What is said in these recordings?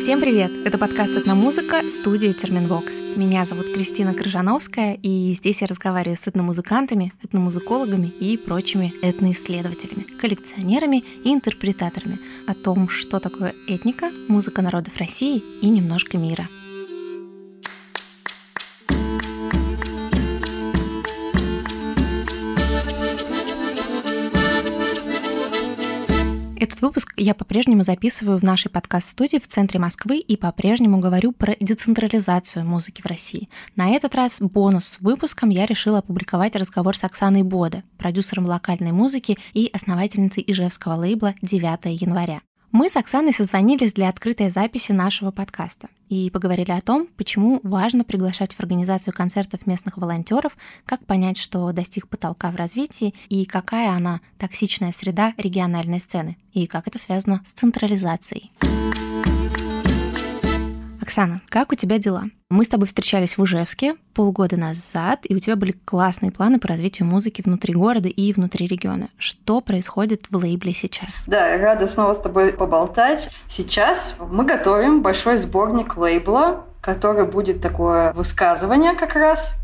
Всем привет! Это подкаст «Этномузыка» студия «Терминвокс». Меня зовут Кристина Крыжановская, и здесь я разговариваю с этномузыкантами, этномузыкологами и прочими этноисследователями, коллекционерами и интерпретаторами о том, что такое этника, музыка народов России и немножко мира – я по-прежнему записываю в нашей подкаст-студии в центре Москвы и по-прежнему говорю про децентрализацию музыки в России. На этот раз бонус с выпуском я решила опубликовать разговор с Оксаной Бода, продюсером локальной музыки и основательницей ижевского лейбла «9 января». Мы с Оксаной созвонились для открытой записи нашего подкаста и поговорили о том, почему важно приглашать в организацию концертов местных волонтеров, как понять, что достиг потолка в развитии и какая она токсичная среда региональной сцены, и как это связано с централизацией. Оксана, как у тебя дела? Мы с тобой встречались в Ужевске полгода назад, и у тебя были классные планы по развитию музыки внутри города и внутри региона. Что происходит в лейбле сейчас? Да, рада снова с тобой поболтать. Сейчас мы готовим большой сборник лейбла, который будет такое высказывание как раз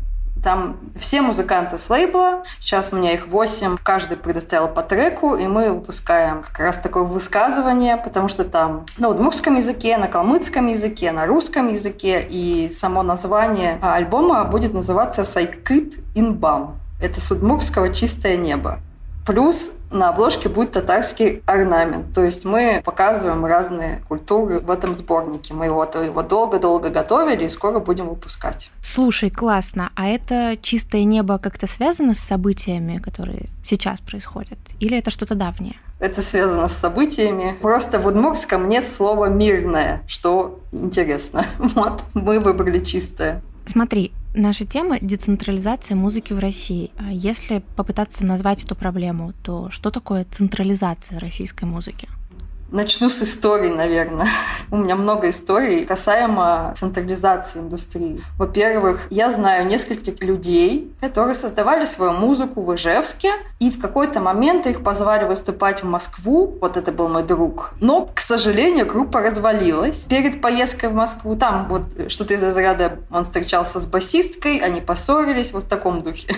там все музыканты с лейбла, сейчас у меня их 8, каждый предоставил по треку, и мы выпускаем как раз такое высказывание, потому что там на удмуртском языке, на калмыцком языке, на русском языке, и само название альбома будет называться «Сайкыт Инбам». Это с удмуртского «Чистое небо». Плюс на обложке будет татарский орнамент. То есть мы показываем разные культуры в этом сборнике. Мы его, его долго-долго готовили и скоро будем выпускать. Слушай, классно. А это чистое небо как-то связано с событиями, которые сейчас происходят? Или это что-то давнее? Это связано с событиями. Просто в удмуртском нет слова «мирное», что интересно. Вот, мы выбрали чистое. Смотри, наша тема — децентрализация музыки в России. А если попытаться назвать эту проблему, то что такое централизация российской музыки? Начну с истории, наверное. У меня много историй касаемо централизации индустрии. Во-первых, я знаю нескольких людей, которые создавали свою музыку в Ижевске, и в какой-то момент их позвали выступать в Москву. Вот это был мой друг. Но, к сожалению, группа развалилась. Перед поездкой в Москву там вот что-то из разряда он встречался с басисткой, они поссорились, вот в таком духе.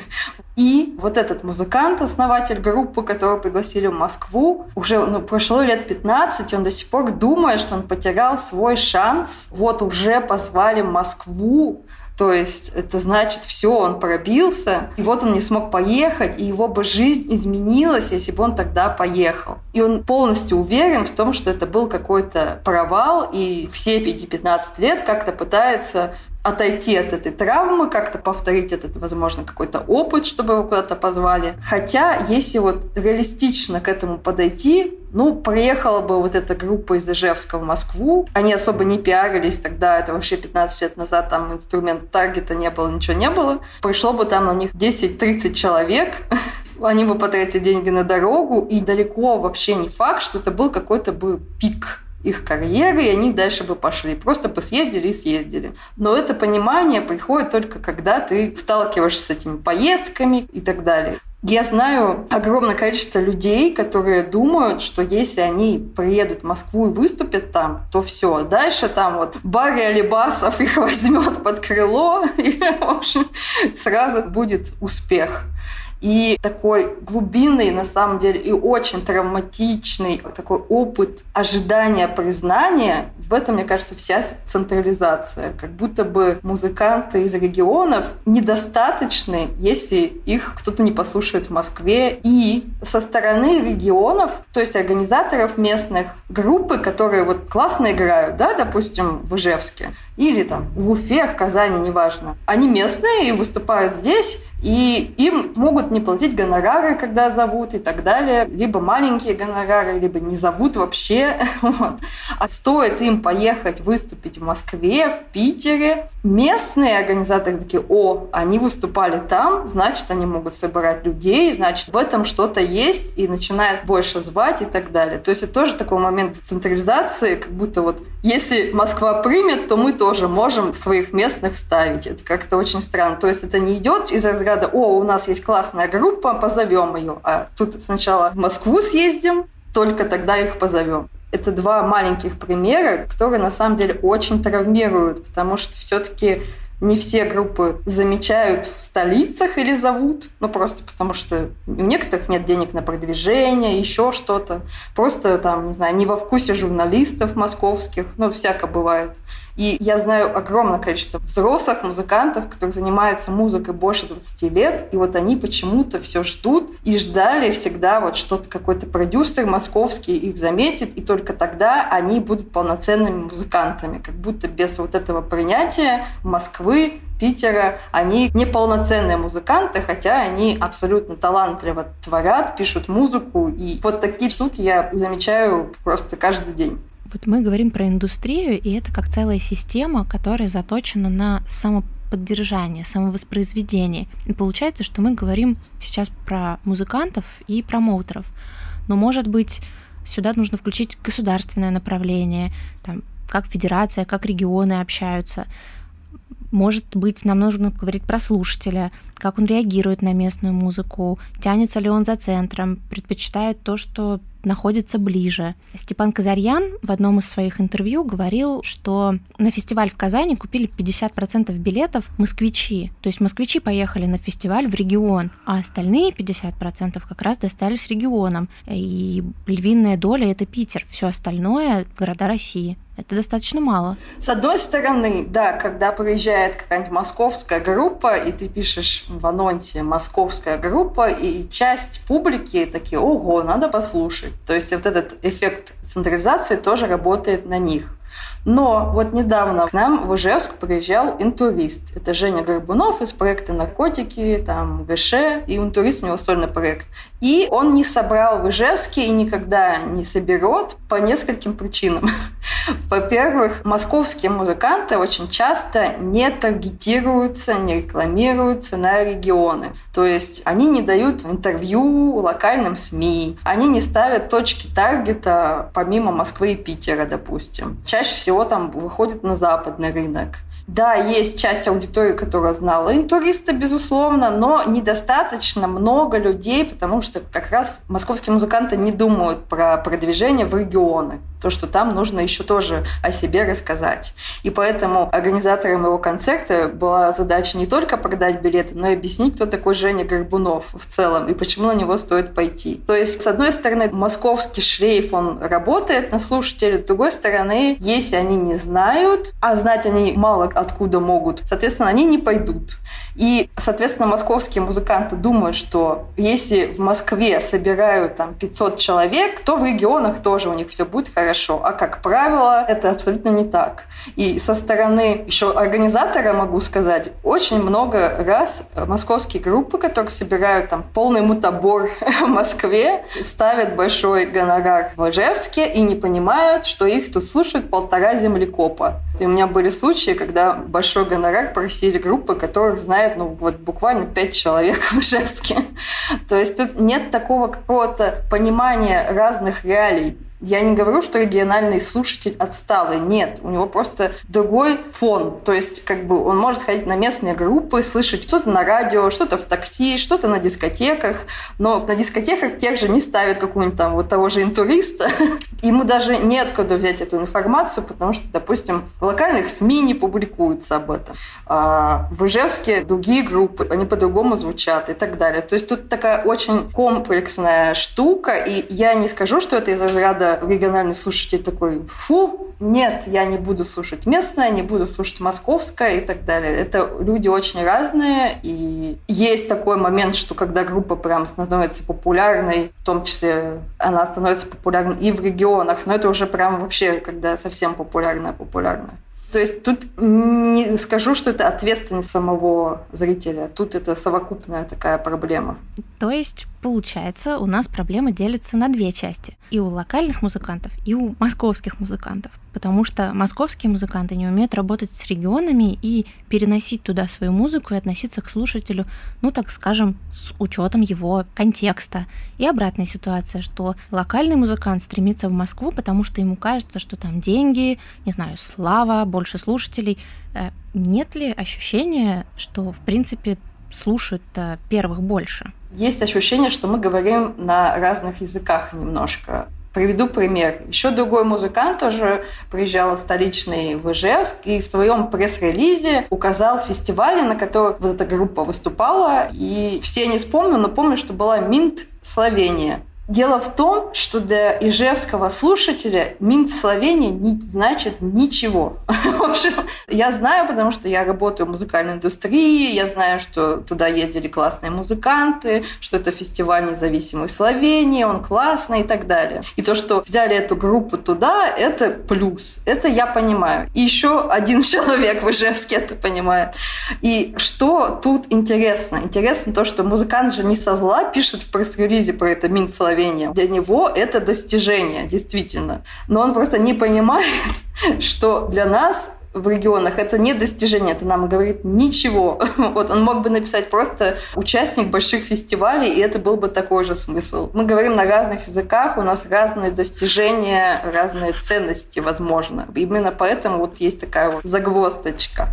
И вот этот музыкант, основатель группы, которого пригласили в Москву, уже ну, прошло лет 15, 17, он до сих пор думает, что он потерял свой шанс. Вот уже позвали Москву, то есть это значит, все, он пробился, и вот он не смог поехать, и его бы жизнь изменилась, если бы он тогда поехал. И он полностью уверен в том, что это был какой-то провал, и все эти 15 лет как-то пытается отойти от этой травмы, как-то повторить этот, возможно, какой-то опыт, чтобы его куда-то позвали. Хотя, если вот реалистично к этому подойти, ну, приехала бы вот эта группа из Ижевска в Москву. Они особо не пиарились тогда, это вообще 15 лет назад, там инструмент таргета не было, ничего не было. Пришло бы там на них 10-30 человек, они бы потратили деньги на дорогу, и далеко вообще не факт, что это был какой-то бы пик их карьеры, и они дальше бы пошли. Просто бы съездили и съездили. Но это понимание приходит только когда ты сталкиваешься с этими поездками и так далее. Я знаю огромное количество людей, которые думают, что если они приедут в Москву и выступят там, то все. Дальше там вот Барри Алибасов их возьмет под крыло, и, в общем, сразу будет успех. И такой глубинный, на самом деле, и очень травматичный такой опыт ожидания признания, в этом, мне кажется, вся централизация. Как будто бы музыканты из регионов недостаточны, если их кто-то не послушает в Москве. И со стороны регионов, то есть организаторов местных, группы, которые вот классно играют, да, допустим, в Ижевске, или там в Уфе, в Казани, неважно. Они местные и выступают здесь, и им могут не платить гонорары, когда зовут и так далее. Либо маленькие гонорары, либо не зовут вообще. Вот. А стоит им поехать выступить в Москве, в Питере, местные организаторы такие, о, они выступали там, значит, они могут собирать людей, значит, в этом что-то есть, и начинают больше звать и так далее. То есть это тоже такой момент децентрализации, как будто вот если Москва примет, то мы тоже можем своих местных ставить. Это как-то очень странно. То есть это не идет из разряда, о, у нас есть классная группа, позовем ее. А тут сначала в Москву съездим, только тогда их позовем. Это два маленьких примера, которые на самом деле очень травмируют, потому что все-таки не все группы замечают в столицах или зовут, ну просто потому что у некоторых нет денег на продвижение, еще что-то. Просто там, не знаю, не во вкусе журналистов московских, ну всяко бывает. И я знаю огромное количество взрослых музыкантов, которые занимаются музыкой больше 20 лет, и вот они почему-то все ждут и ждали всегда вот что-то какой-то продюсер московский их заметит, и только тогда они будут полноценными музыкантами, как будто без вот этого принятия Москвы Питера, они не полноценные музыканты, хотя они абсолютно талантливо творят, пишут музыку. И вот такие штуки я замечаю просто каждый день. Вот мы говорим про индустрию, и это как целая система, которая заточена на самоподдержание, самовоспроизведение. И получается, что мы говорим сейчас про музыкантов и промоутеров. Но, может быть, сюда нужно включить государственное направление, там, как федерация, как регионы общаются. Может быть, нам нужно говорить про слушателя, как он реагирует на местную музыку, тянется ли он за центром, предпочитает то, что находится ближе. Степан Казарьян в одном из своих интервью говорил, что на фестиваль в Казани купили 50% билетов москвичи. То есть москвичи поехали на фестиваль в регион, а остальные 50% как раз достались регионам. И львиная доля — это Питер. Все остальное — города России. Это достаточно мало. С одной стороны, да, когда приезжает какая-нибудь московская группа, и ты пишешь в анонсе «московская группа», и часть публики такие «Ого, надо послушать». То есть вот этот эффект централизации тоже работает на них. Но вот недавно к нам в Ижевск приезжал интурист. Это Женя Горбунов из проекта «Наркотики», там ГШ, и интурист у него сольный проект. И он не собрал в Ижевске и никогда не соберет по нескольким причинам. Во-первых, московские музыканты очень часто не таргетируются, не рекламируются на регионы. То есть они не дают интервью локальным СМИ, они не ставят точки таргета помимо Москвы и Питера, допустим. Чаще всего там выходит на западный рынок. Да, есть часть аудитории, которая знала интуриста, безусловно, но недостаточно много людей, потому что как раз московские музыканты не думают про продвижение в регионы. То, что там нужно еще тоже о себе рассказать. И поэтому организаторам его концерта была задача не только продать билеты, но и объяснить, кто такой Женя Горбунов в целом и почему на него стоит пойти. То есть, с одной стороны, московский шлейф, он работает на слушателей, с другой стороны, если они не знают, а знать они мало откуда могут. Соответственно, они не пойдут. И, соответственно, московские музыканты думают, что если в Москве собирают там 500 человек, то в регионах тоже у них все будет хорошо. А как правило, это абсолютно не так. И со стороны еще организатора могу сказать, очень много раз московские группы, которые собирают там полный мутабор в Москве, ставят большой гонорар в Ижевске и не понимают, что их тут слушают полтора землекопа. И у меня были случаи, когда большой гонорар просили группы, которых знает, ну, вот буквально пять человек в Ижевске. То есть тут нет такого какого-то понимания разных реалий. Я не говорю, что региональный слушатель отсталый. Нет, у него просто другой фон. То есть, как бы он может ходить на местные группы, слышать что-то на радио, что-то в такси, что-то на дискотеках. Но на дискотеках тех же не ставят какую-нибудь там вот того же интуриста. Ему даже неоткуда взять эту информацию, потому что, допустим, в локальных СМИ не публикуется об этом. А в Ижевске другие группы, они по-другому звучат и так далее. То есть тут такая очень комплексная штука, и я не скажу, что это из разряда региональный слушатель такой, фу, нет, я не буду слушать местное, не буду слушать московское и так далее. Это люди очень разные, и есть такой момент, что когда группа прям становится популярной, в том числе она становится популярной и в регионах, но это уже прям вообще, когда совсем популярная-популярная. То есть тут не скажу, что это ответственность самого зрителя. Тут это совокупная такая проблема. То есть, получается, у нас проблема делится на две части. И у локальных музыкантов, и у московских музыкантов потому что московские музыканты не умеют работать с регионами и переносить туда свою музыку и относиться к слушателю, ну, так скажем, с учетом его контекста. И обратная ситуация, что локальный музыкант стремится в Москву, потому что ему кажется, что там деньги, не знаю, слава, больше слушателей. Э, нет ли ощущения, что, в принципе, слушают первых больше? Есть ощущение, что мы говорим на разных языках немножко Приведу пример. Еще другой музыкант тоже приезжал столичный в Ижевск и в своем пресс-релизе указал фестивали, на которых вот эта группа выступала. И все не вспомню, но помню, что была Минт Словения. Дело в том, что для ижевского слушателя Минт Словения не значит ничего. Я знаю, потому что я работаю в музыкальной индустрии, я знаю, что туда ездили классные музыканты, что это фестиваль независимой Словении, он классный и так далее. И то, что взяли эту группу туда, это плюс. Это я понимаю. И еще один человек в Ижевске это понимает. И что тут интересно? Интересно то, что музыкант же не со зла пишет в пресс-релизе про это Минт Словения, мгновение. Для него это достижение, действительно. Но он просто не понимает, что для нас в регионах это не достижение, это нам говорит ничего. Вот он мог бы написать просто участник больших фестивалей, и это был бы такой же смысл. Мы говорим на разных языках, у нас разные достижения, разные ценности, возможно. Именно поэтому вот есть такая вот загвоздочка.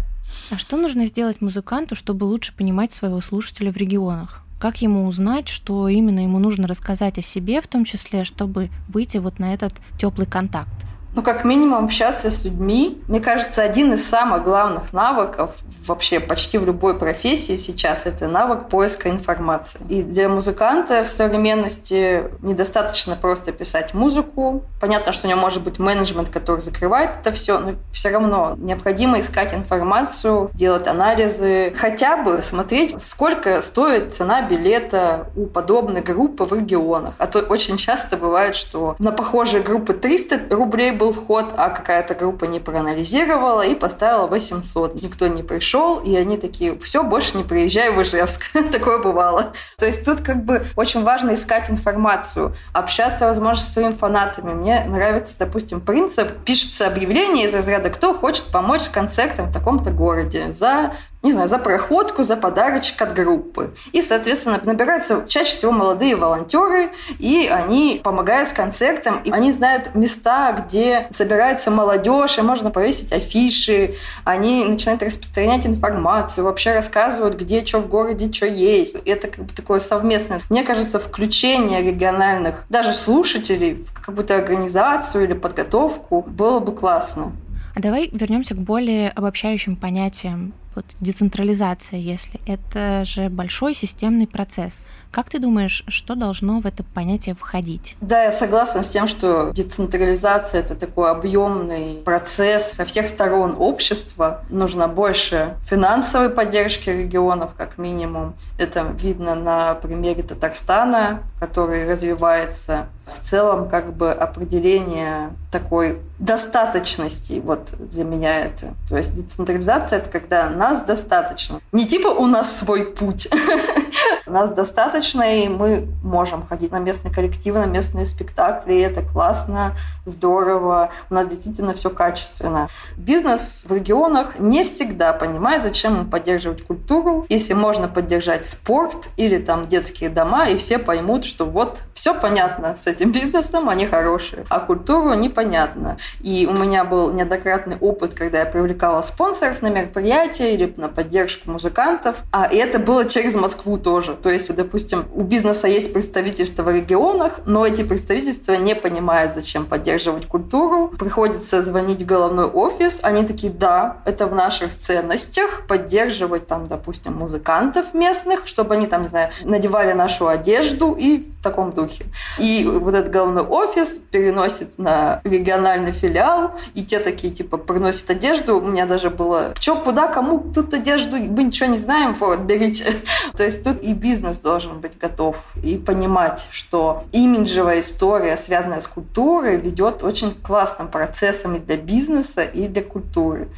А что нужно сделать музыканту, чтобы лучше понимать своего слушателя в регионах? Как ему узнать, что именно ему нужно рассказать о себе, в том числе, чтобы выйти вот на этот теплый контакт? Ну, как минимум, общаться с людьми. Мне кажется, один из самых главных навыков вообще почти в любой профессии сейчас – это навык поиска информации. И для музыканта в современности недостаточно просто писать музыку. Понятно, что у него может быть менеджмент, который закрывает это все, но все равно необходимо искать информацию, делать анализы, хотя бы смотреть, сколько стоит цена билета у подобной группы в регионах. А то очень часто бывает, что на похожие группы 300 рублей был был вход, а какая-то группа не проанализировала и поставила 800. Никто не пришел, и они такие, все, больше не приезжай в Ижевск. Такое бывало. То есть тут как бы очень важно искать информацию, общаться, возможно, со своими фанатами. Мне нравится, допустим, принцип, пишется объявление из разряда «Кто хочет помочь с концертом в таком-то городе?» за не знаю, за проходку, за подарочек от группы. И, соответственно, набираются чаще всего молодые волонтеры, и они помогают с концертом, и они знают места, где собирается молодежь, и можно повесить афиши, они начинают распространять информацию, вообще рассказывают, где что в городе, что есть. Это как бы такое совместное. Мне кажется, включение региональных, даже слушателей в какую-то организацию или подготовку было бы классно. А давай вернемся к более обобщающим понятиям вот децентрализация, если это же большой системный процесс. Как ты думаешь, что должно в это понятие входить? Да, я согласна с тем, что децентрализация это такой объемный процесс со всех сторон общества. Нужно больше финансовой поддержки регионов, как минимум. Это видно на примере Татарстана, который развивается в целом как бы определение такой достаточности вот для меня это. То есть децентрализация — это когда нас достаточно. Не типа у нас свой путь. Нас достаточно, и мы можем ходить на местные коллективы, на местные спектакли, это классно, здорово. У нас действительно все качественно. Бизнес в регионах не всегда понимает, зачем ему поддерживать культуру, если можно поддержать спорт или там детские дома, и все поймут, что вот все понятно с этим бизнесом, они хорошие, а культуру непонятно. И у меня был неоднократный опыт, когда я привлекала спонсоров на мероприятия или на поддержку музыкантов, а это было через Москву тоже. То есть, допустим, у бизнеса есть представительство в регионах, но эти представительства не понимают, зачем поддерживать культуру. Приходится звонить в головной офис, они такие, да, это в наших ценностях, поддерживать там, допустим, музыкантов местных, чтобы они там, не знаю, надевали нашу одежду и в таком духе. И вот этот головной офис переносит на региональный филиал, и те такие, типа, приносят одежду. У меня даже было, что, куда, кому тут одежду, мы ничего не знаем, вот, берите. То есть тут и бизнес должен быть готов и понимать, что имиджевая история, связанная с культурой, ведет очень классным процессом и для бизнеса, и для культуры.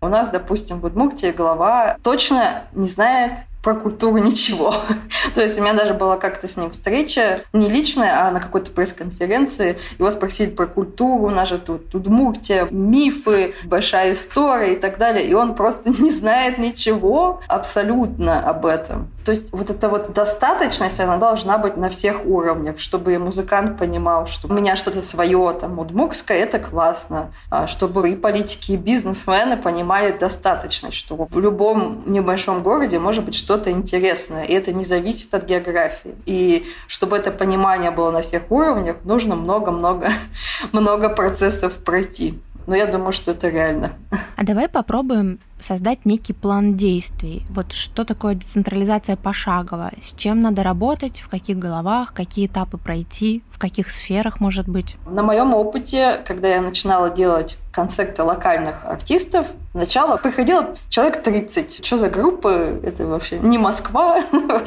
У нас, допустим, в Удмуртии глава точно не знает, про культуру ничего. То есть у меня даже была как-то с ним встреча, не личная, а на какой-то пресс-конференции. Его спросили про культуру, у нас же тут Удмуртия, мифы, большая история и так далее. И он просто не знает ничего абсолютно об этом. То есть вот эта вот достаточность, она должна быть на всех уровнях, чтобы музыкант понимал, что у меня что-то свое, там, удмуртское, это классно. А чтобы и политики, и бизнесмены понимали достаточность, что в любом небольшом городе может быть что-то интересное, и это не зависит от географии. И чтобы это понимание было на всех уровнях, нужно много-много много процессов пройти. Но я думаю, что это реально. А давай попробуем создать некий план действий. Вот что такое децентрализация пошагово? С чем надо работать, в каких головах, какие этапы пройти, в каких сферах, может быть? На моем опыте, когда я начинала делать концерты локальных артистов, сначала приходило человек 30. Что за группы? Это вообще не Москва.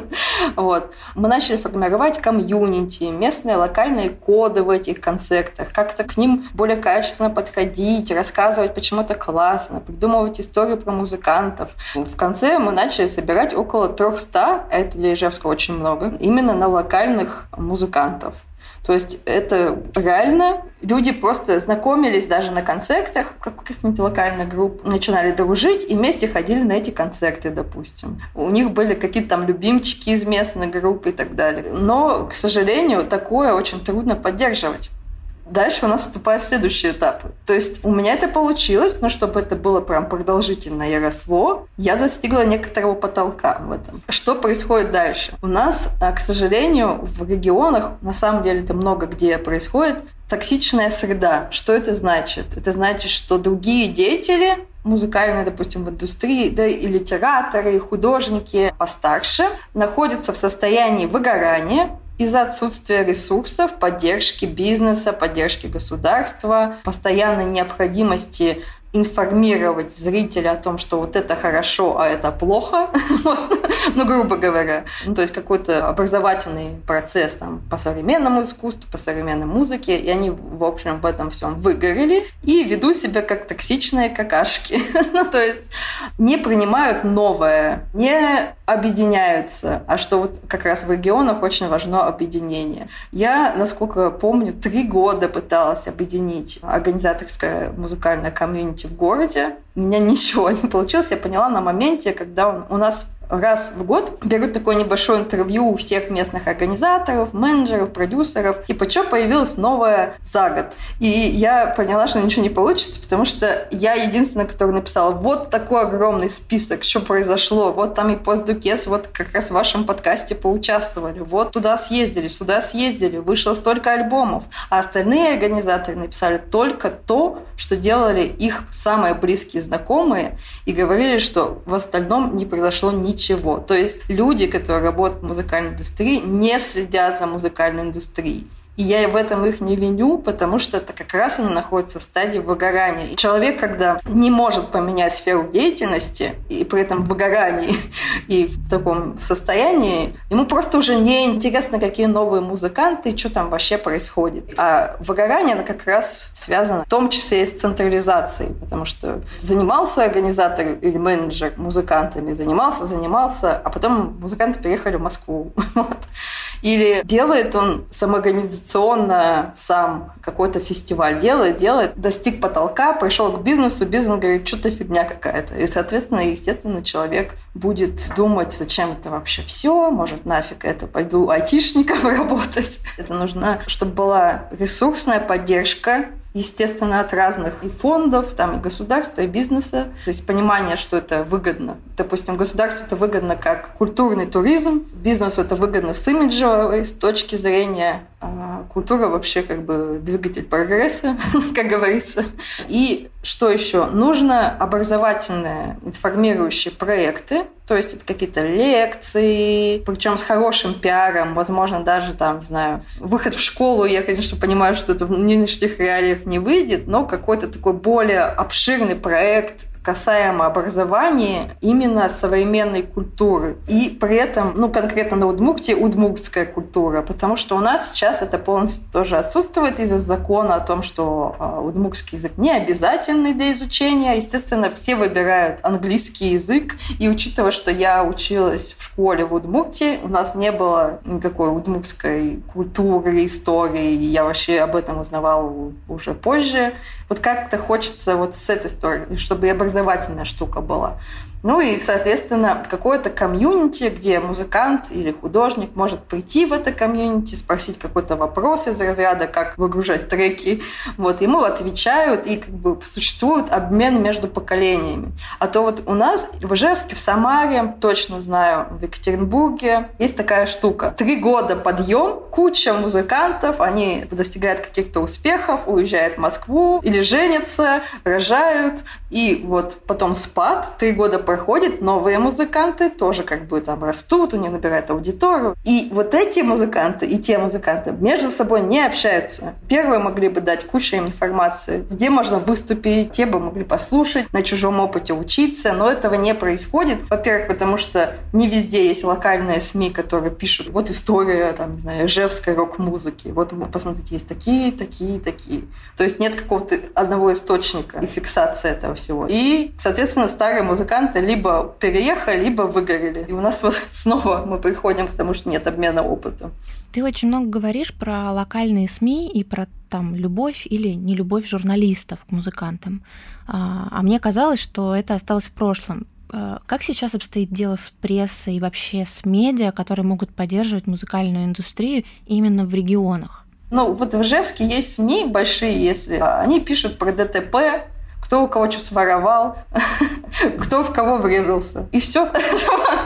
вот. Мы начали формировать комьюнити, местные локальные коды в этих концертах, как-то к ним более качественно подходить, рассказывать, почему это классно, придумывать историю про музыкантов. В конце мы начали собирать около 300, а это для Ижевска очень много, именно на локальных музыкантов. То есть это реально люди просто знакомились даже на концертах каких-нибудь локальных групп, начинали дружить и вместе ходили на эти концерты, допустим. У них были какие-то там любимчики из местной группы и так далее. Но, к сожалению, такое очень трудно поддерживать. Дальше у нас вступает следующий этап. То есть у меня это получилось, но чтобы это было прям продолжительно и росло, я достигла некоторого потолка в этом. Что происходит дальше? У нас, а, к сожалению, в регионах, на самом деле это много где происходит, токсичная среда. Что это значит? Это значит, что другие деятели музыкальные, допустим, в индустрии, да и литераторы, и художники постарше находятся в состоянии выгорания, из-за отсутствия ресурсов, поддержки бизнеса, поддержки государства, постоянной необходимости информировать зрителя о том, что вот это хорошо, а это плохо, ну, грубо говоря. Ну, то есть какой-то образовательный процесс там, по современному искусству, по современной музыке, и они, в общем, в этом всем выгорели и ведут себя как токсичные какашки. ну, то есть не принимают новое, не объединяются, а что вот как раз в регионах очень важно объединение. Я, насколько помню, три года пыталась объединить организаторское музыкальное комьюнити в городе. У меня ничего не получилось. Я поняла на моменте, когда у нас раз в год берут такое небольшое интервью у всех местных организаторов, менеджеров, продюсеров, типа, что появилось новое за год. И я поняла, что ничего не получится, потому что я единственная, которая написала, вот такой огромный список, что произошло, вот там и постдукес, вот как раз в вашем подкасте поучаствовали, вот туда съездили, сюда съездили, вышло столько альбомов. А остальные организаторы написали только то, что делали их самые близкие знакомые, и говорили, что в остальном не произошло ничего ничего. То есть люди, которые работают в музыкальной индустрии, не следят за музыкальной индустрией. И я в этом их не виню, потому что это как раз они находятся в стадии выгорания. И человек, когда не может поменять сферу деятельности, и при этом в выгорании и в таком состоянии, ему просто уже не интересно, какие новые музыканты что там вообще происходит. А выгорание, оно как раз связано в том числе и с централизацией, потому что занимался организатор или менеджер музыкантами, занимался, занимался, а потом музыканты переехали в Москву. Вот. Или делает он самоорганизационно сам какой-то фестиваль, делает, делает, достиг потолка, пришел к бизнесу, бизнес говорит, что-то фигня какая-то. И, соответственно, естественно, человек будет думать, зачем это вообще все, может, нафиг это, пойду айтишником работать. Это нужно, чтобы была ресурсная поддержка естественно, от разных и фондов, там и государства, и бизнеса. То есть понимание, что это выгодно. Допустим, государству это выгодно как культурный туризм, бизнесу это выгодно с имиджевой, с точки зрения а культура вообще как бы двигатель прогресса, как говорится. И что еще? Нужно образовательные информирующие проекты, то есть это какие-то лекции, причем с хорошим пиаром, возможно, даже там, не знаю, выход в школу, я, конечно, понимаю, что это в нынешних реалиях не выйдет, но какой-то такой более обширный проект, касаемо образования именно современной культуры. И при этом, ну, конкретно на Удмуртии, удмуртская культура, потому что у нас сейчас это полностью тоже отсутствует из-за закона о том, что э, удмуртский язык не обязательный для изучения. Естественно, все выбирают английский язык, и учитывая, что я училась в школе в Удмуртии, у нас не было никакой удмуртской культуры, истории, я вообще об этом узнавала уже позже. Вот как-то хочется вот с этой стороны, чтобы и образовательная штука была. Ну и, соответственно, какое-то комьюнити, где музыкант или художник может прийти в это комьюнити, спросить какой-то вопрос из разряда, как выгружать треки. Вот, ему отвечают, и как бы существует обмен между поколениями. А то вот у нас в Ижевске, в Самаре, точно знаю, в Екатеринбурге есть такая штука. Три года подъем, куча музыкантов, они достигают каких-то успехов, уезжают в Москву или женятся, рожают, и вот потом спад, три года проходит, новые музыканты тоже как бы там растут, у них набирают аудиторию. И вот эти музыканты и те музыканты между собой не общаются. Первые могли бы дать кучу информации, где можно выступить, те бы могли послушать, на чужом опыте учиться, но этого не происходит. Во-первых, потому что не везде есть локальные СМИ, которые пишут, вот история, там, не знаю, ижевской рок-музыки. Вот, посмотрите, есть такие, такие, такие. То есть нет какого-то одного источника и фиксации этого всего. И, соответственно, старые музыканты либо переехали, либо выгорели. И у нас вот снова мы приходим к тому, что нет обмена опытом. Ты очень много говоришь про локальные СМИ и про там любовь или не любовь журналистов к музыкантам. А, а мне казалось, что это осталось в прошлом. А, как сейчас обстоит дело с прессой и вообще с медиа, которые могут поддерживать музыкальную индустрию именно в регионах? Ну, вот в Ижевске есть СМИ большие, если они пишут про ДТП, кто у кого что своровал, кто в кого врезался. И все.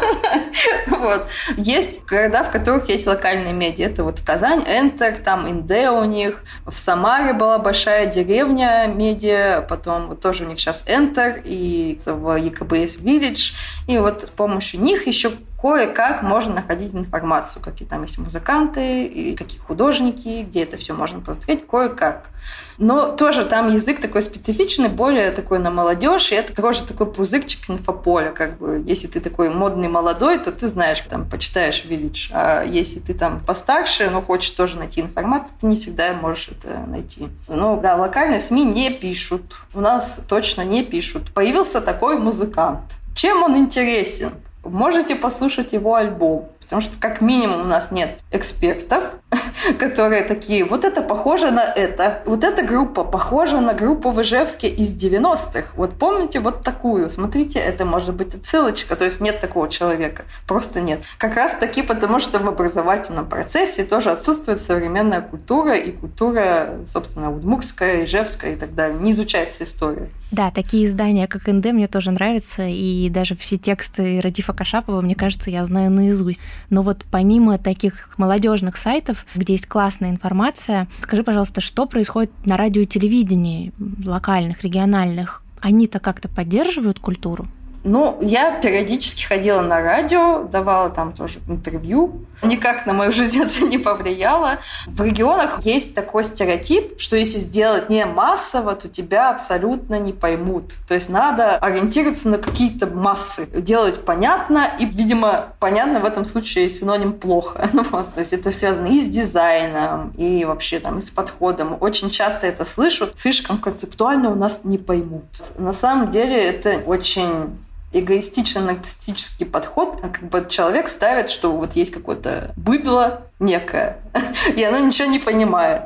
вот. Есть города, в которых есть локальные медиа. Это вот Казань, Энтер, там Инде у них. В Самаре была большая деревня медиа, потом вот тоже у них сейчас Энтер и в ЕКБС Village. И вот с помощью них еще кое-как можно находить информацию, какие там есть музыканты, и какие художники, где это все можно посмотреть, кое-как. Но тоже там язык такой специфичный, более такой на молодежь, и это тоже такой пузырчик инфополя, как бы. Если ты такой модный молодой, то ты знаешь, там, почитаешь Village. А если ты там постарше, но хочешь тоже найти информацию, ты не всегда можешь это найти. Ну, да, локальные СМИ не пишут. У нас точно не пишут. Появился такой музыкант. Чем он интересен? Можете послушать его альбом. Потому что как минимум у нас нет экспертов, которые такие, вот это похоже на это, вот эта группа похожа на группу в Ижевске из 90-х. Вот помните вот такую? Смотрите, это может быть отсылочка, то есть нет такого человека, просто нет. Как раз таки потому, что в образовательном процессе тоже отсутствует современная культура и культура, собственно, удмурская, ижевская и так далее. Не изучается история. Да, такие издания, как НД, мне тоже нравятся, и даже все тексты Радифа Кашапова, мне кажется, я знаю наизусть. Но вот помимо таких молодежных сайтов, где есть классная информация, скажи, пожалуйста, что происходит на радио и телевидении локальных, региональных? Они-то как-то поддерживают культуру? Ну, я периодически ходила на радио, давала там тоже интервью. Никак на мою жизнь это не повлияло. В регионах есть такой стереотип, что если сделать не массово, то тебя абсолютно не поймут. То есть надо ориентироваться на какие-то массы, делать понятно, и, видимо, понятно в этом случае синоним плохо. Ну, вот, то есть это связано и с дизайном, и вообще там и с подходом. Очень часто это слышу. Слишком концептуально у нас не поймут. На самом деле это очень эгоистичный нарциссический подход, а как бы человек ставит, что вот есть какое-то быдло некое, и оно ничего не понимает.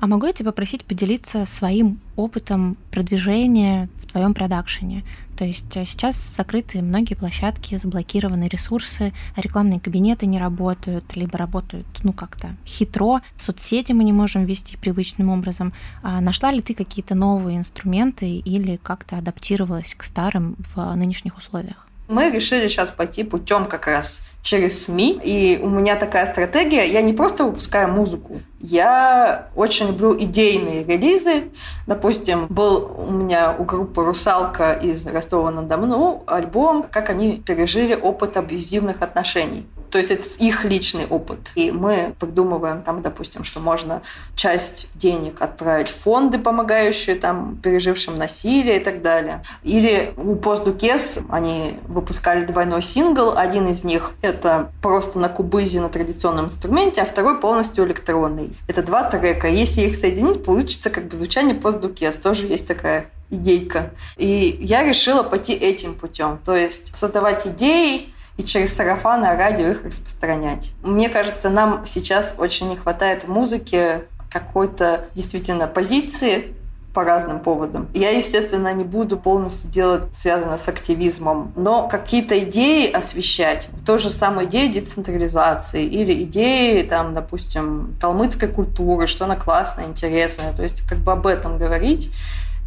А могу я тебя попросить поделиться своим опытом продвижения в твоем продакшене? То есть э, сейчас закрыты многие площадки, заблокированы ресурсы, рекламные кабинеты не работают, либо работают, ну, как-то хитро. Соцсети мы не можем вести привычным образом. А нашла ли ты какие-то новые инструменты или как-то адаптировалась к старым в нынешних условиях? Мы решили сейчас пойти путем как раз через СМИ. И у меня такая стратегия. Я не просто выпускаю музыку. Я очень люблю идейные релизы. Допустим, был у меня у группы «Русалка» из Ростова-на-Дону альбом, как они пережили опыт абьюзивных отношений. То есть это их личный опыт. И мы придумываем там, допустим, что можно часть денег отправить в фонды, помогающие там пережившим насилие и так далее. Или у Постдукес они выпускали двойной сингл. Один из них — это просто на кубызе на традиционном инструменте, а второй полностью электронный. Это два трека. Если их соединить, получится как бы звучание Постдукес. Тоже есть такая идейка. И я решила пойти этим путем. То есть создавать идеи, и через сарафаны радио их распространять. Мне кажется, нам сейчас очень не хватает музыки какой-то действительно позиции, по разным поводам. Я, естественно, не буду полностью делать связано с активизмом, но какие-то идеи освещать, то же самое идеи децентрализации или идеи, там, допустим, калмыцкой культуры, что она классная, интересная, то есть как бы об этом говорить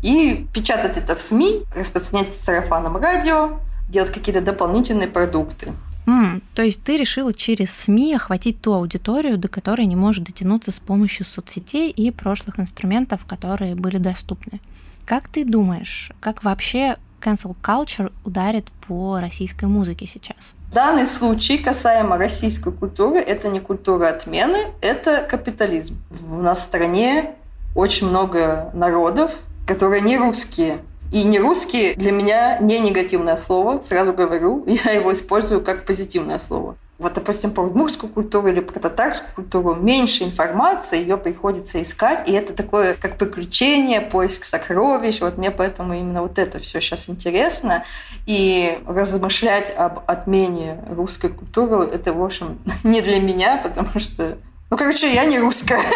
и печатать это в СМИ, распространять в сарафанном радио, делать какие-то дополнительные продукты. Mm, то есть ты решила через СМИ охватить ту аудиторию, до которой не может дотянуться с помощью соцсетей и прошлых инструментов, которые были доступны. Как ты думаешь, как вообще cancel culture ударит по российской музыке сейчас? Данный случай касаемо российской культуры, это не культура отмены, это капитализм. У нас в стране очень много народов, которые не русские, и не русский для меня не негативное слово, сразу говорю, я его использую как позитивное слово. Вот, допустим, про удмуртскую культуру или про татарскую культуру меньше информации, ее приходится искать, и это такое как приключение, поиск сокровищ. Вот мне поэтому именно вот это все сейчас интересно. И размышлять об отмене русской культуры, это, в общем, не для меня, потому что ну, короче, я не русская.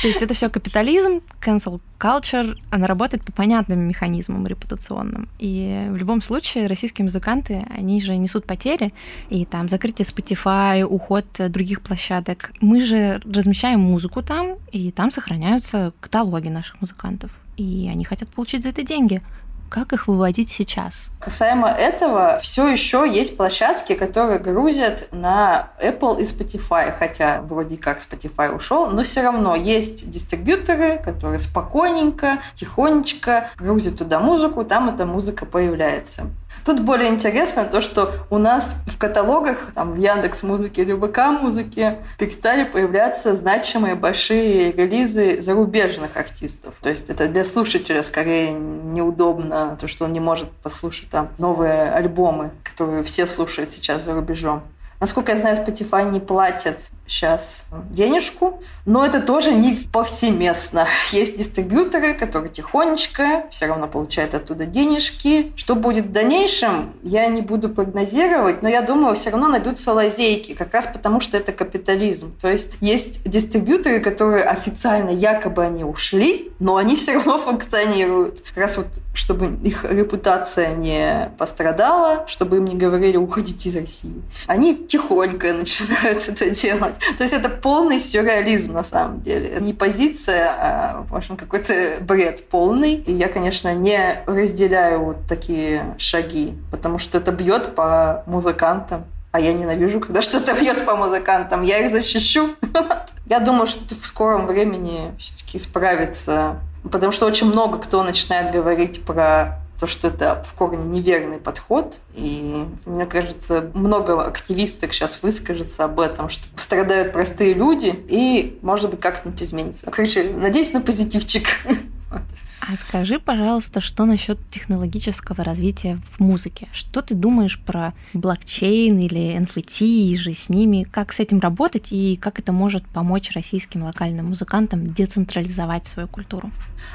То есть это все капитализм, cancel culture, она работает по понятным механизмам репутационным. И в любом случае российские музыканты, они же несут потери, и там закрытие Spotify, уход других площадок. Мы же размещаем музыку там, и там сохраняются каталоги наших музыкантов. И они хотят получить за это деньги. Как их выводить сейчас? Касаемо этого, все еще есть площадки, которые грузят на Apple и Spotify, хотя вроде как Spotify ушел, но все равно есть дистрибьюторы, которые спокойненько, тихонечко грузят туда музыку, там эта музыка появляется. Тут более интересно то, что у нас в каталогах, там, в Яндекс Музыке или ВК Музыке перестали появляться значимые большие релизы зарубежных артистов. То есть это для слушателя скорее неудобно, то, что он не может послушать там новые альбомы, которые все слушают сейчас за рубежом. Насколько я знаю, Spotify не платят сейчас денежку, но это тоже не повсеместно. Есть дистрибьюторы, которые тихонечко все равно получают оттуда денежки. Что будет в дальнейшем, я не буду прогнозировать, но я думаю, все равно найдутся лазейки, как раз потому, что это капитализм. То есть есть дистрибьюторы, которые официально якобы они ушли, но они все равно функционируют. Как раз вот чтобы их репутация не пострадала, чтобы им не говорили «уходите из России». Они тихонько начинают это делать. То есть это полный сюрреализм на самом деле. Не позиция, а, в общем, какой-то бред полный. И я, конечно, не разделяю вот такие шаги, потому что это бьет по музыкантам. А я ненавижу, когда что-то бьет по музыкантам. Я их защищу. Я думаю, что это в скором времени все-таки справится. Потому что очень много кто начинает говорить про то, что это в корне неверный подход. И мне кажется, много активисток сейчас выскажется об этом, что страдают простые люди, и, может быть, как-нибудь изменится. Короче, надеюсь на позитивчик. А скажи, пожалуйста, что насчет технологического развития в музыке? Что ты думаешь про блокчейн или NFT и же с ними? Как с этим работать и как это может помочь российским локальным музыкантам децентрализовать свою культуру?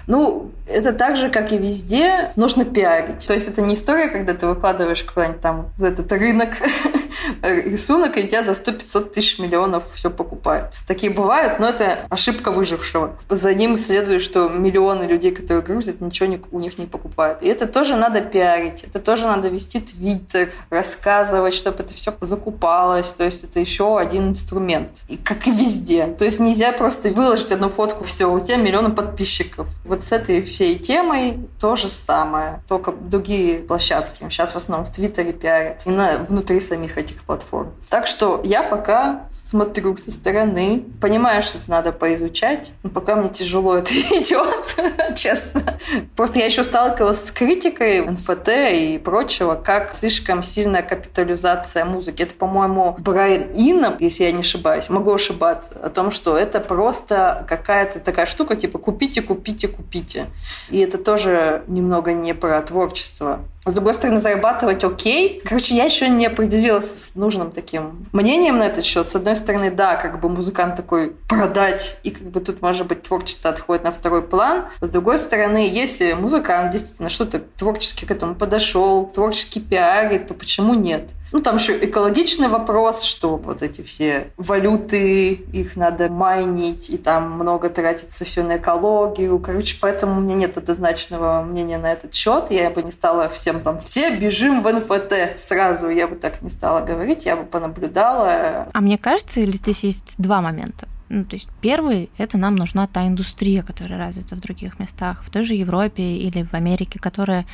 Ну, это так же, как и везде, нужно пиарить. То есть это не история, когда ты выкладываешь куда-нибудь там в этот рынок рисунок, и тебя за 100-500 тысяч миллионов все покупают. Такие бывают, но это ошибка выжившего. За ним следует, что миллионы людей, которые грузят, ничего у них не покупают. И это тоже надо пиарить, это тоже надо вести твиттер, рассказывать, чтобы это все закупалось. То есть это еще один инструмент. И как и везде. То есть нельзя просто выложить одну фотку, все, у тебя миллионы подписчиков. Вот с этой всей темой то же самое, только другие площадки. Сейчас в основном в Твиттере пиарят и на, внутри самих этих платформ. Так что я пока смотрю со стороны, понимаю, что это надо поизучать, но пока мне тяжело это идет, честно. Просто я еще сталкивалась с критикой НФТ и прочего, как слишком сильная капитализация музыки. Это, по-моему, Брайан Инном, если я не ошибаюсь, могу ошибаться, о том, что это просто какая-то такая штука, типа купите, купите, купите. И это тоже немного не про творчество. С другой стороны, зарабатывать окей. Короче, я еще не определилась с нужным таким мнением на этот счет. С одной стороны, да, как бы музыкант такой продать, и как бы тут, может быть, творчество отходит на второй план. С другой стороны, если музыкант действительно что-то творчески к этому подошел, творчески пиарит, то почему нет? Ну, там еще экологичный вопрос, что вот эти все валюты, их надо майнить, и там много тратится все на экологию. Короче, поэтому у меня нет однозначного мнения на этот счет. Я бы не стала всем там, все бежим в НФТ сразу. Я бы так не стала говорить, я бы понаблюдала. А мне кажется, или здесь есть два момента. Ну, то есть первый – это нам нужна та индустрия, которая развита в других местах, в той же Европе или в Америке, которая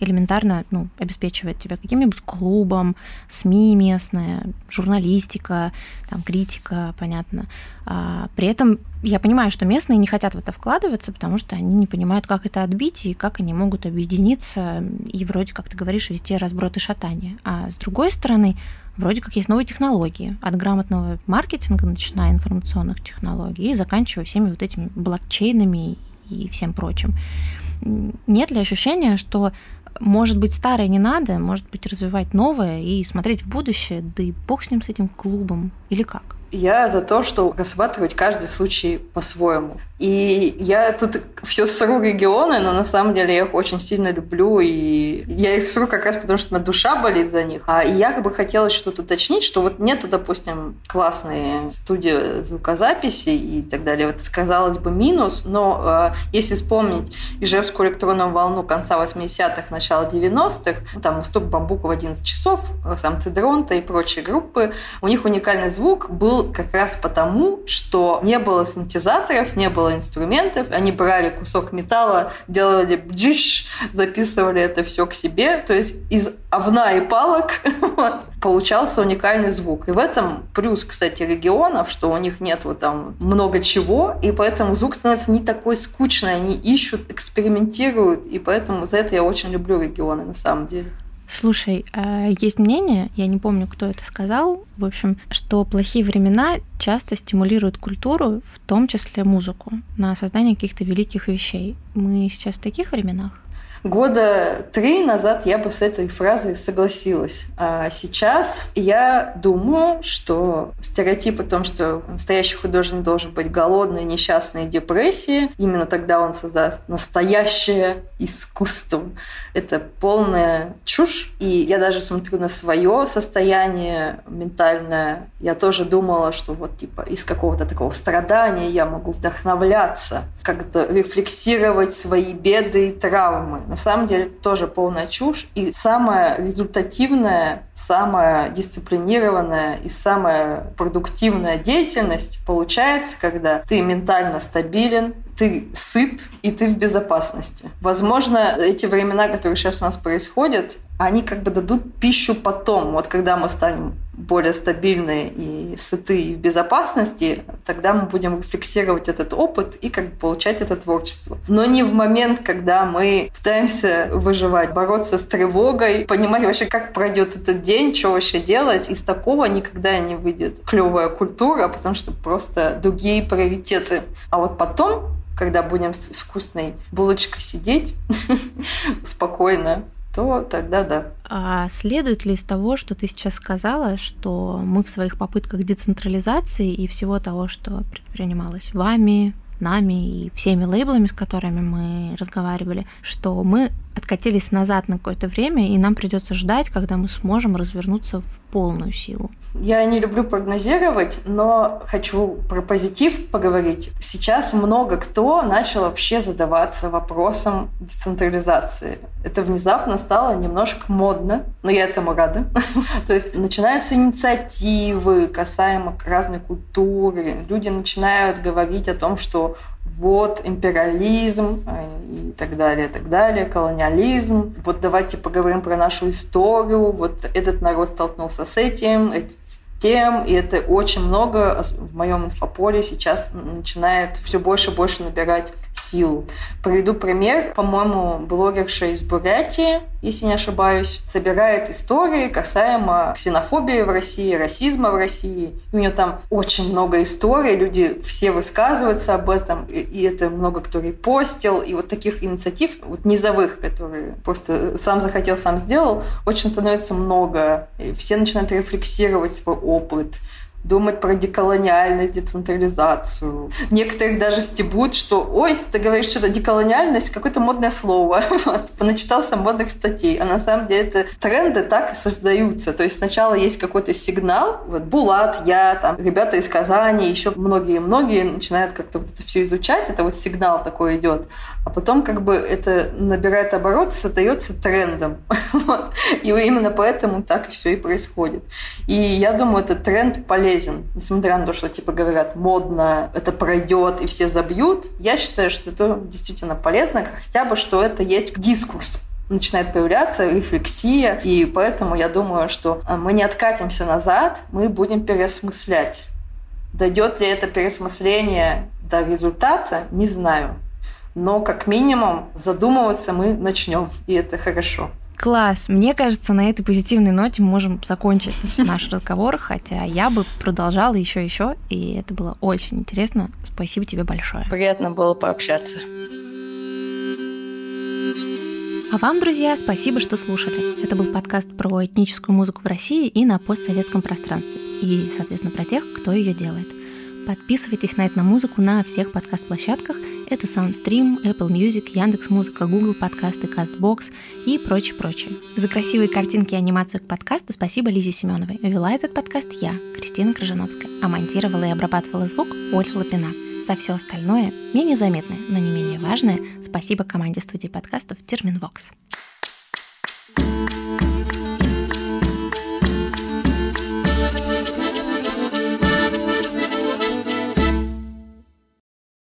элементарно ну, обеспечивает тебя каким-нибудь клубом, СМИ местная, журналистика, там, критика, понятно. А, при этом я понимаю, что местные не хотят в это вкладываться, потому что они не понимают, как это отбить и как они могут объединиться и вроде, как ты говоришь, вести разброд и шатание. А с другой стороны, вроде как есть новые технологии, от грамотного маркетинга, начиная информационных технологий, и заканчивая всеми вот этими блокчейнами и всем прочим. Нет ли ощущения, что может быть, старое не надо, может быть, развивать новое и смотреть в будущее, да и бог с ним, с этим клубом, или как? Я за то, что рассматривать каждый случай по-своему. И я тут все сру регионы, но на самом деле я их очень сильно люблю, и я их сру как раз потому, что моя душа болит за них. А я как бы хотела тут уточнить, что вот нету, допустим, классные студии звукозаписи и так далее. Вот казалось бы минус, но э, если вспомнить Ижевскую электронную волну конца 80-х, начала 90-х, ну, там Уступ Бамбука в 11 часов, сам Цидронта и прочие группы, у них уникальный звук был как раз потому, что не было синтезаторов, не было инструментов, они брали кусок металла, делали бджиш, записывали это все к себе, то есть из овна и палок вот, получался уникальный звук. И в этом плюс, кстати, регионов, что у них нет вот там много чего, и поэтому звук становится не такой скучный, они ищут, экспериментируют, и поэтому за это я очень люблю регионы на самом деле. Слушай, а есть мнение, я не помню, кто это сказал, в общем, что плохие времена часто стимулируют культуру, в том числе музыку, на создание каких-то великих вещей. Мы сейчас в таких временах? Года три назад я бы с этой фразой согласилась. А сейчас я думаю, что стереотип о том, что настоящий художник должен быть голодный, несчастный, депрессии, именно тогда он создаст настоящее искусство. Это полная чушь. И я даже смотрю на свое состояние ментальное. Я тоже думала, что вот типа из какого-то такого страдания я могу вдохновляться, как-то рефлексировать свои беды и травмы. На самом деле это тоже полная чушь. И самая результативная, самая дисциплинированная и самая продуктивная деятельность получается, когда ты ментально стабилен, ты сыт и ты в безопасности. Возможно, эти времена, которые сейчас у нас происходят, они как бы дадут пищу потом. Вот когда мы станем более стабильны и сыты и в безопасности, тогда мы будем рефлексировать этот опыт и как бы получать это творчество. Но не в момент, когда мы пытаемся выживать, бороться с тревогой, понимать вообще, как пройдет этот день, что вообще делать. Из такого никогда не выйдет клевая культура, потому что просто другие приоритеты. А вот потом когда будем с вкусной булочкой сидеть спокойно, то тогда да. А следует ли из того, что ты сейчас сказала, что мы в своих попытках децентрализации и всего того, что предпринималось вами, нами и всеми лейблами, с которыми мы разговаривали, что мы откатились назад на какое-то время, и нам придется ждать, когда мы сможем развернуться в полную силу. Я не люблю прогнозировать, но хочу про позитив поговорить. Сейчас много кто начал вообще задаваться вопросом децентрализации. Это внезапно стало немножко модно, но я этому рада. То есть начинаются инициативы касаемо разной культуры. Люди начинают говорить о том, что вот империализм э, и так далее, так далее, колониализм. Вот давайте поговорим про нашу историю. Вот этот народ столкнулся с этим, этот тем, и это очень много в моем инфополе сейчас начинает все больше и больше набирать силу. Приведу пример. По-моему, блогерша из Бурятии, если не ошибаюсь, собирает истории касаемо ксенофобии в России, расизма в России. И у нее там очень много историй, люди все высказываются об этом, и это много кто репостил. И вот таких инициатив, вот низовых, которые просто сам захотел, сам сделал, очень становится много. И все начинают рефлексировать свой опыт, думать про деколониальность, децентрализацию. Некоторых даже стебут, что «Ой, ты говоришь что-то деколониальность, какое-то модное слово». Вот. Поначитался модных статей. А на самом деле это тренды так и создаются. То есть сначала есть какой-то сигнал. Вот Булат, я, там, ребята из Казани, еще многие-многие начинают как-то вот это все изучать. Это вот сигнал такой идет. А потом как бы это набирает обороты, создается трендом. Вот. И именно поэтому так все и происходит. И я думаю, этот тренд полезен. Несмотря на то, что типа говорят, модно, это пройдет и все забьют. Я считаю, что это действительно полезно, хотя бы, что это есть дискурс начинает появляться рефлексия, и поэтому я думаю, что а, мы не откатимся назад, мы будем переосмыслять. Дойдет ли это переосмысление до результата, не знаю. Но как минимум задумываться мы начнем, и это хорошо. Класс. Мне кажется, на этой позитивной ноте мы можем закончить наш разговор, хотя я бы продолжала еще еще, и это было очень интересно. Спасибо тебе большое. Приятно было пообщаться. А вам, друзья, спасибо, что слушали. Это был подкаст про этническую музыку в России и на постсоветском пространстве. И, соответственно, про тех, кто ее делает. Подписывайтесь на этномузыку на всех подкаст-площадках – это SoundStream, Apple Music, Яндекс Музыка, Google подкасты, CastBox и прочее-прочее. За красивые картинки и анимацию к подкасту спасибо Лизе Семеновой. Вела этот подкаст я, Кристина Крыжановская, а монтировала и обрабатывала звук Ольга Лапина. За все остальное, менее заметное, но не менее важное, спасибо команде студии подкастов Терминвокс. thank you